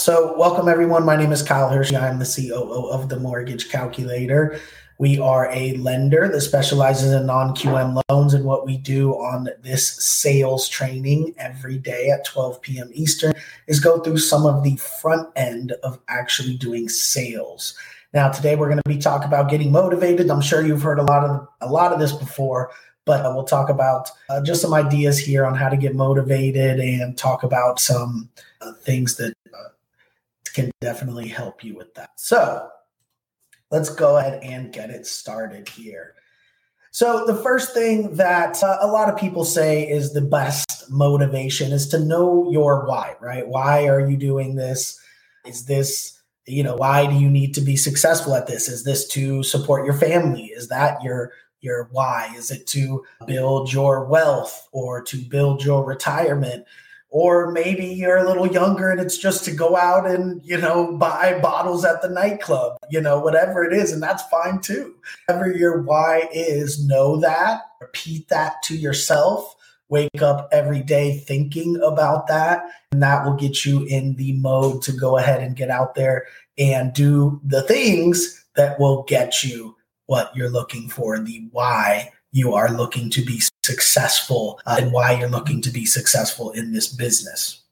So, welcome everyone. My name is Kyle Hershey. I'm the COO of the Mortgage Calculator. We are a lender that specializes in non QM loans. And what we do on this sales training every day at 12 p.m. Eastern is go through some of the front end of actually doing sales. Now, today we're going to be talking about getting motivated. I'm sure you've heard a lot of a lot of this before, but we'll talk about uh, just some ideas here on how to get motivated and talk about some uh, things that uh, can definitely help you with that. So, let's go ahead and get it started here. So, the first thing that uh, a lot of people say is the best motivation is to know your why, right? Why are you doing this? Is this, you know, why do you need to be successful at this? Is this to support your family? Is that your your why? Is it to build your wealth or to build your retirement? Or maybe you're a little younger and it's just to go out and you know buy bottles at the nightclub you know whatever it is and that's fine too. Whatever your why is know that repeat that to yourself. Wake up every day thinking about that and that will get you in the mode to go ahead and get out there and do the things that will get you what you're looking for the why you are looking to be successful uh, and why you're looking to be successful in this business.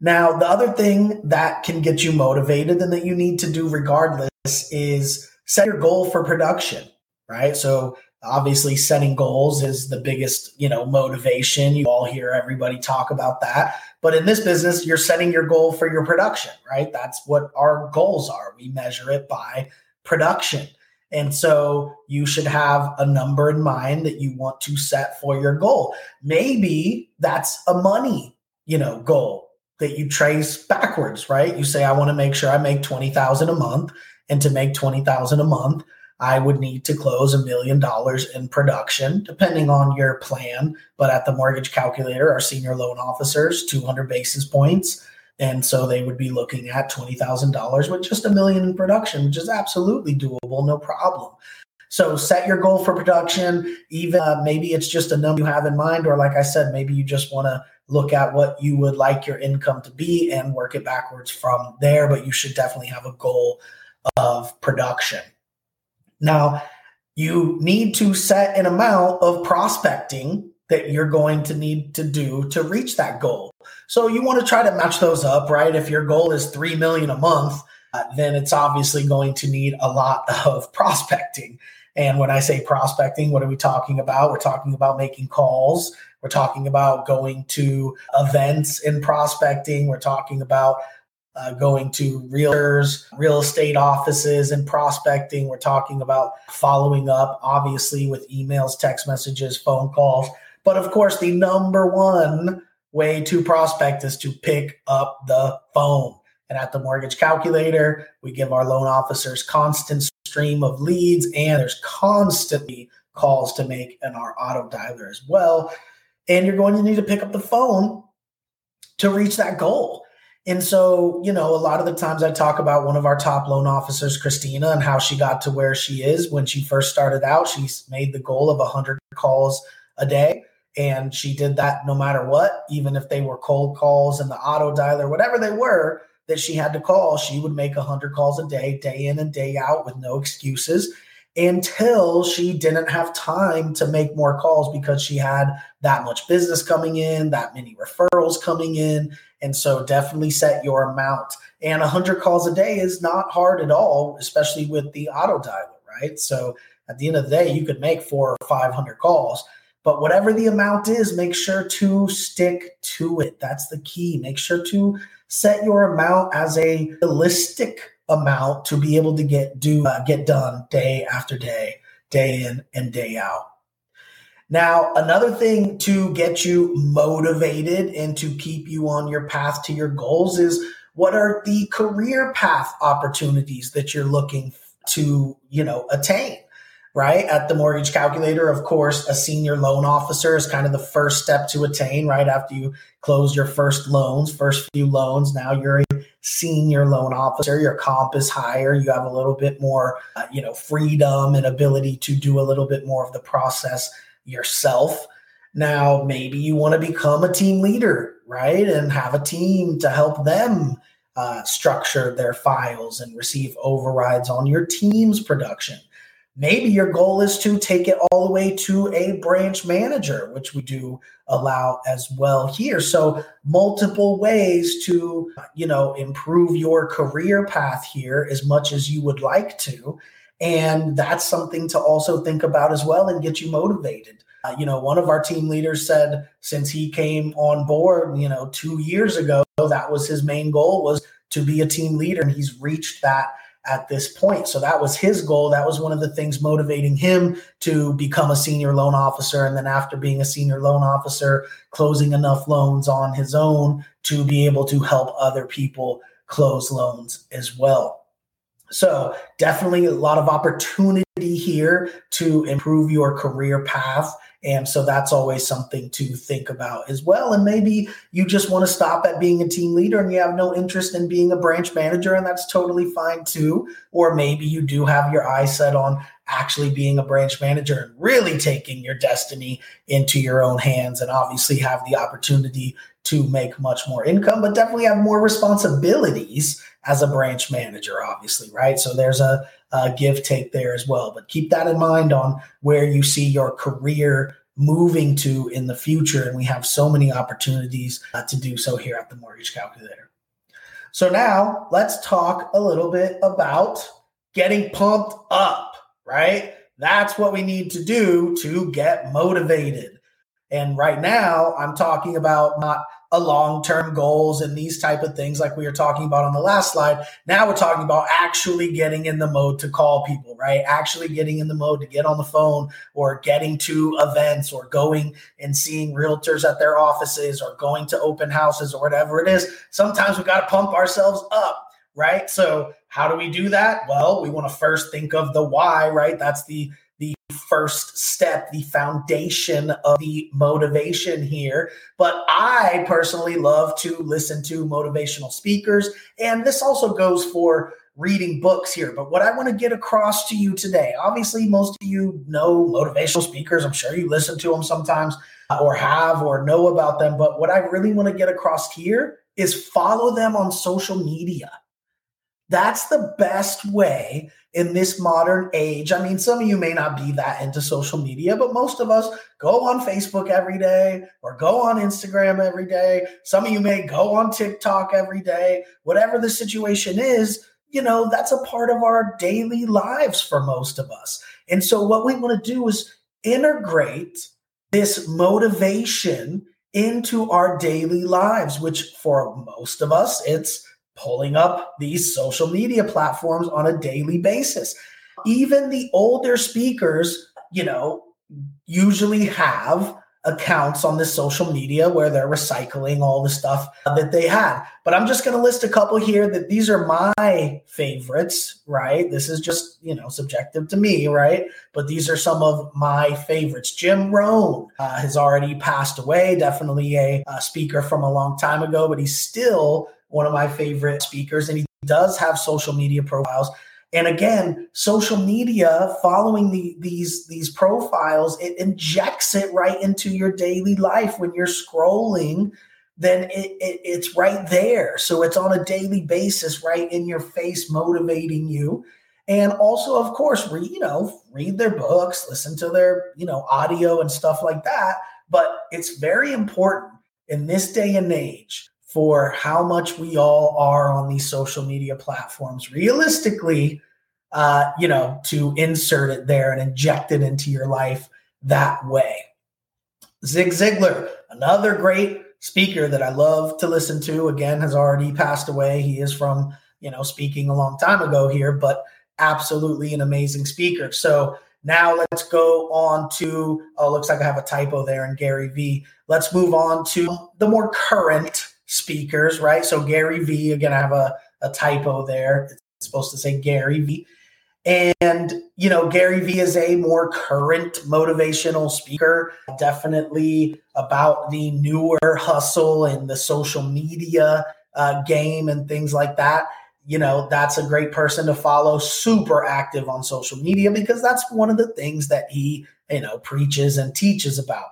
Now, the other thing that can get you motivated and that you need to do regardless is set your goal for production, right? So, obviously setting goals is the biggest, you know, motivation. You all hear everybody talk about that. But in this business, you're setting your goal for your production, right? That's what our goals are. We measure it by production. And so you should have a number in mind that you want to set for your goal. Maybe that's a money, you know, goal that you trace backwards, right? You say I want to make sure I make 20,000 a month and to make 20,000 a month, I would need to close a million dollars in production depending on your plan, but at the mortgage calculator our senior loan officers 200 basis points and so they would be looking at $20,000 with just a million in production, which is absolutely doable, no problem. So set your goal for production. Even uh, maybe it's just a number you have in mind, or like I said, maybe you just want to look at what you would like your income to be and work it backwards from there. But you should definitely have a goal of production. Now, you need to set an amount of prospecting that you're going to need to do to reach that goal. So you want to try to match those up, right? If your goal is 3 million a month, uh, then it's obviously going to need a lot of prospecting. And when I say prospecting, what are we talking about? We're talking about making calls. We're talking about going to events in prospecting. We're talking about uh, going to realtors, real estate offices, and prospecting. We're talking about following up, obviously, with emails, text messages, phone calls. But of course, the number one way to prospect is to pick up the phone. And at the mortgage calculator, we give our loan officers constant stream of leads, and there's constantly calls to make in our auto dialer as well. And you're going to need to pick up the phone to reach that goal. And so, you know, a lot of the times I talk about one of our top loan officers, Christina, and how she got to where she is when she first started out. She made the goal of 100 calls a day. And she did that no matter what, even if they were cold calls and the auto dialer, whatever they were that she had to call, she would make 100 calls a day, day in and day out with no excuses until she didn't have time to make more calls because she had that much business coming in, that many referrals coming in. And so definitely set your amount. And 100 calls a day is not hard at all, especially with the auto dialer, right? So at the end of the day, you could make four or 500 calls but whatever the amount is, make sure to stick to it. That's the key. Make sure to set your amount as a realistic amount to be able to get do uh, get done day after day, day in and day out. Now, another thing to get you motivated and to keep you on your path to your goals is what are the career path opportunities that you're looking to, you know, attain? Right? At the mortgage calculator, of course, a senior loan officer is kind of the first step to attain, right? After you close your first loans, first few loans, now you're a senior loan officer. Your comp is higher. You have a little bit more, uh, you know, freedom and ability to do a little bit more of the process yourself. Now, maybe you want to become a team leader, right? And have a team to help them uh, structure their files and receive overrides on your team's production. Maybe your goal is to take it all the way to a branch manager, which we do allow as well here. So multiple ways to, you know, improve your career path here as much as you would like to. And that's something to also think about as well and get you motivated. Uh, you know, one of our team leaders said since he came on board, you know, two years ago, that was his main goal was to be a team leader. And he's reached that at this point. So that was his goal. That was one of the things motivating him to become a senior loan officer. And then after being a senior loan officer, closing enough loans on his own to be able to help other people close loans as well. So definitely a lot of opportunity here to improve your career path and so that's always something to think about as well. And maybe you just want to stop at being a team leader and you have no interest in being a branch manager, and that's totally fine too. Or maybe you do have your eyes set on actually being a branch manager and really taking your destiny into your own hands and obviously have the opportunity to make much more income, but definitely have more responsibilities as a branch manager, obviously, right? So there's a, a give take there as well. But keep that in mind on where you see your career moving to in the future. And we have so many opportunities uh, to do so here at the Mortgage Calculator. So now let's talk a little bit about getting pumped up, right? That's what we need to do to get motivated. And right now, I'm talking about not a long-term goals and these type of things like we were talking about on the last slide now we're talking about actually getting in the mode to call people right actually getting in the mode to get on the phone or getting to events or going and seeing realtors at their offices or going to open houses or whatever it is sometimes we got to pump ourselves up right so how do we do that well we want to first think of the why right that's the the first step, the foundation of the motivation here. But I personally love to listen to motivational speakers. And this also goes for reading books here. But what I want to get across to you today, obviously, most of you know motivational speakers. I'm sure you listen to them sometimes uh, or have or know about them. But what I really want to get across here is follow them on social media. That's the best way in this modern age. I mean, some of you may not be that into social media, but most of us go on Facebook every day or go on Instagram every day. Some of you may go on TikTok every day. Whatever the situation is, you know, that's a part of our daily lives for most of us. And so, what we want to do is integrate this motivation into our daily lives, which for most of us, it's pulling up these social media platforms on a daily basis. Even the older speakers, you know, usually have accounts on this social media where they're recycling all the stuff that they had. But I'm just going to list a couple here that these are my favorites, right? This is just, you know, subjective to me, right? But these are some of my favorites. Jim Rohn uh, has already passed away, definitely a, a speaker from a long time ago, but he's still one of my favorite speakers, and he does have social media profiles. And again, social media, following the, these these profiles, it injects it right into your daily life. When you're scrolling, then it, it, it's right there. So it's on a daily basis, right in your face, motivating you. And also, of course, read you know read their books, listen to their you know audio and stuff like that. But it's very important in this day and age for how much we all are on these social media platforms realistically uh, you know to insert it there and inject it into your life that way. Zig ziglar another great speaker that i love to listen to again has already passed away. He is from you know speaking a long time ago here but absolutely an amazing speaker. So now let's go on to oh looks like i have a typo there in gary vee let's move on to the more current speakers, right? So Gary Vee, again, I have a, a typo there. It's supposed to say Gary Vee. And, you know, Gary Vee is a more current motivational speaker, definitely about the newer hustle and the social media uh, game and things like that. You know, that's a great person to follow, super active on social media because that's one of the things that he, you know, preaches and teaches about.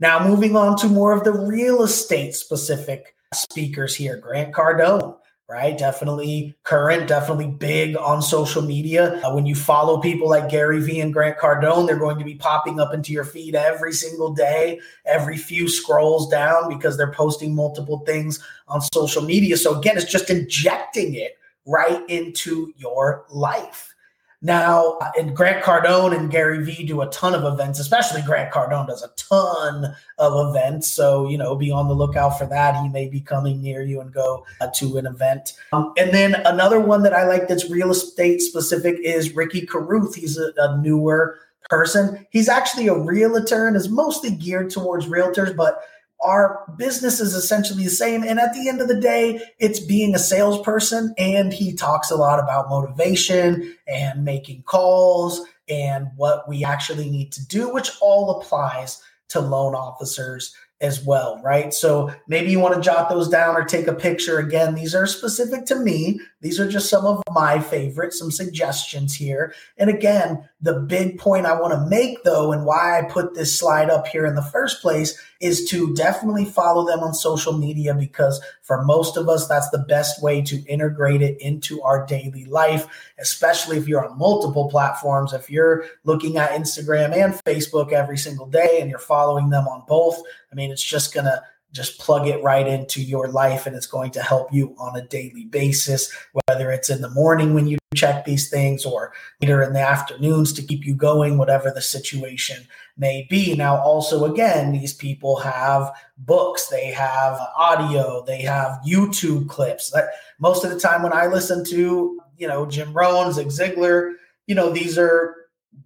Now, moving on to more of the real estate specific speakers here Grant Cardone right? Definitely current, definitely big on social media. Uh, when you follow people like Gary Vee and Grant Cardone, they're going to be popping up into your feed every single day, every few scrolls down because they're posting multiple things on social media. So again, it's just injecting it right into your life. Now, and Grant Cardone and Gary Vee do a ton of events, especially Grant Cardone does a ton of events. So, you know, be on the lookout for that. He may be coming near you and go uh, to an event. Um, and then another one that I like that's real estate specific is Ricky Carruth. He's a, a newer person. He's actually a realtor and is mostly geared towards realtors, but our business is essentially the same. And at the end of the day, it's being a salesperson. And he talks a lot about motivation and making calls and what we actually need to do, which all applies to loan officers as well, right? So maybe you want to jot those down or take a picture. Again, these are specific to me. These are just some of my favorites, some suggestions here. And again, the big point I want to make though, and why I put this slide up here in the first place is to definitely follow them on social media because for most of us, that's the best way to integrate it into our daily life, especially if you're on multiple platforms. If you're looking at Instagram and Facebook every single day and you're following them on both, I mean, it's just going to just plug it right into your life and it's going to help you on a daily basis, whether it's in the morning when you check these things or later in the afternoons to keep you going, whatever the situation may be. Now, also, again, these people have books, they have audio, they have YouTube clips. Most of the time, when I listen to, you know, Jim Rohn, Zig Ziglar, you know, these are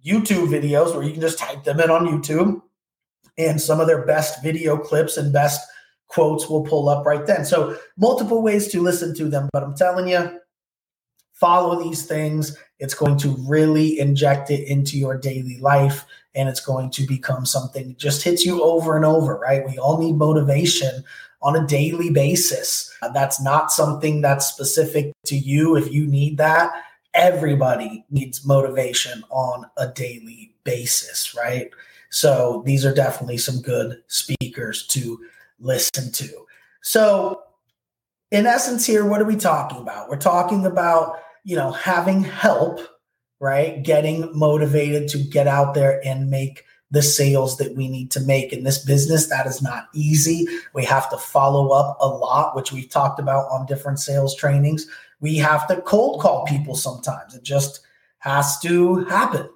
YouTube videos where you can just type them in on YouTube and some of their best video clips and best quotes will pull up right then. So, multiple ways to listen to them, but I'm telling you, follow these things. It's going to really inject it into your daily life and it's going to become something that just hits you over and over, right? We all need motivation on a daily basis. That's not something that's specific to you if you need that. Everybody needs motivation on a daily basis, right? So these are definitely some good speakers to listen to. So, in essence, here, what are we talking about? We're talking about, you know, having help, right? Getting motivated to get out there and make the sales that we need to make in this business. That is not easy. We have to follow up a lot, which we've talked about on different sales trainings. We have to cold call people sometimes. It just has to happen,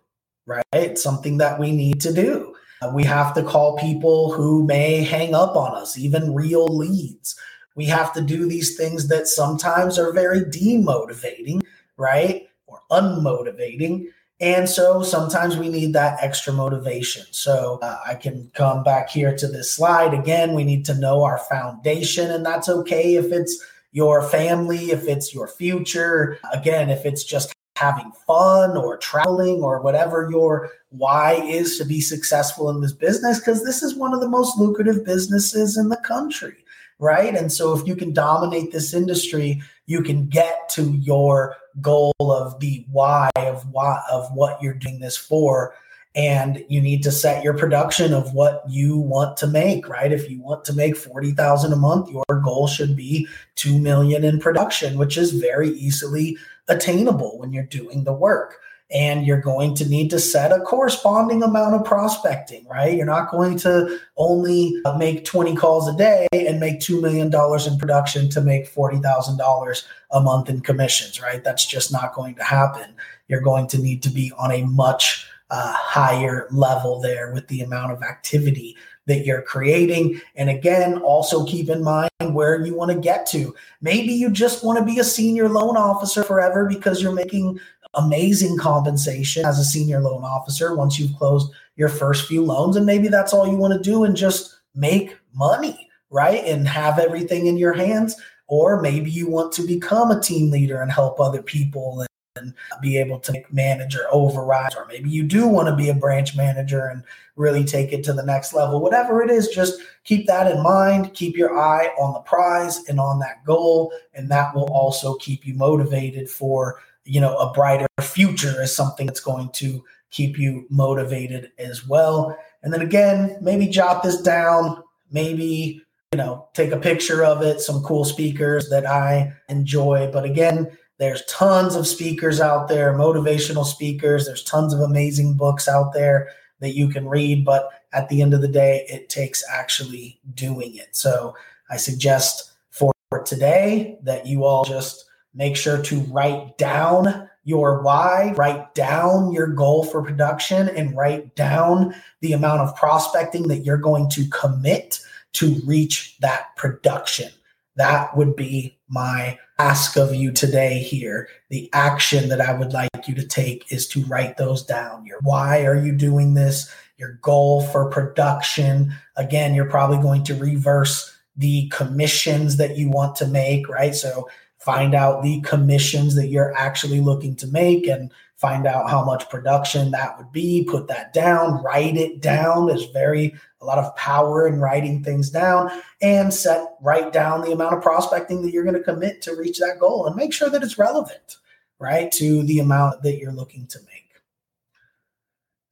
right? It's something that we need to do. We have to call people who may hang up on us, even real leads. We have to do these things that sometimes are very demotivating, right? Or unmotivating. And so sometimes we need that extra motivation. So uh, I can come back here to this slide. Again, we need to know our foundation, and that's okay if it's your family, if it's your future. Again, if it's just having fun or traveling or whatever your why is to be successful in this business because this is one of the most lucrative businesses in the country right? And so if you can dominate this industry you can get to your goal of the why of why of what you're doing this for. And you need to set your production of what you want to make right? If you want to make 40,000 a month your goal should be 2 million in production which is very easily attainable when you're doing the work. And you're going to need to set a corresponding amount of prospecting, right? You're not going to only make 20 calls a day and make $2 million in production to make $40,000 a month in commissions, right? That's just not going to happen. You're going to need to be on a much uh, higher level there with the amount of activity that you're creating. And again, also keep in mind where you want to get to. Maybe you just want to be a senior loan officer forever because you're making amazing compensation as a senior loan officer once you've closed your first few loans. And maybe that's all you want to do and just make money, right? And have everything in your hands. Or maybe you want to become a team leader and help other people and be able to make manager overrides, or maybe you do want to be a branch manager and really take it to the next level. Whatever it is, just keep that in mind. Keep your eye on the prize and on that goal, and that will also keep you motivated for you know a brighter future is something that's going to keep you motivated as well. And then again, maybe jot this down, maybe, you know, take a picture of it, some cool speakers that I enjoy. But again, there's tons of speakers out there, motivational speakers. There's tons of amazing books out there that you can read. But at the end of the day, it takes actually doing it. So I suggest for today that you all just make sure to write down your why, write down your goal for production, and write down the amount of prospecting that you're going to commit to reach that production. That would be my ask of you today here. The action that I would like you to take is to write those down. Your why are you doing this? Your goal for production. Again, you're probably going to reverse the commissions that you want to make, right? So find out the commissions that you're actually looking to make and find out how much production that would be put that down write it down there's very a lot of power in writing things down and set write down the amount of prospecting that you're going to commit to reach that goal and make sure that it's relevant right to the amount that you're looking to make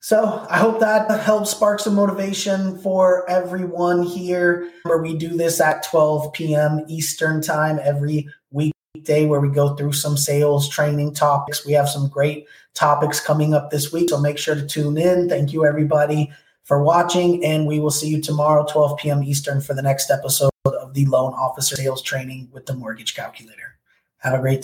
so I hope that helps spark some motivation for everyone here. Where we do this at 12 p.m. Eastern time every weekday, where we go through some sales training topics. We have some great topics coming up this week, so make sure to tune in. Thank you, everybody, for watching, and we will see you tomorrow, 12 p.m. Eastern, for the next episode of the Loan Officer Sales Training with the Mortgage Calculator. Have a great day.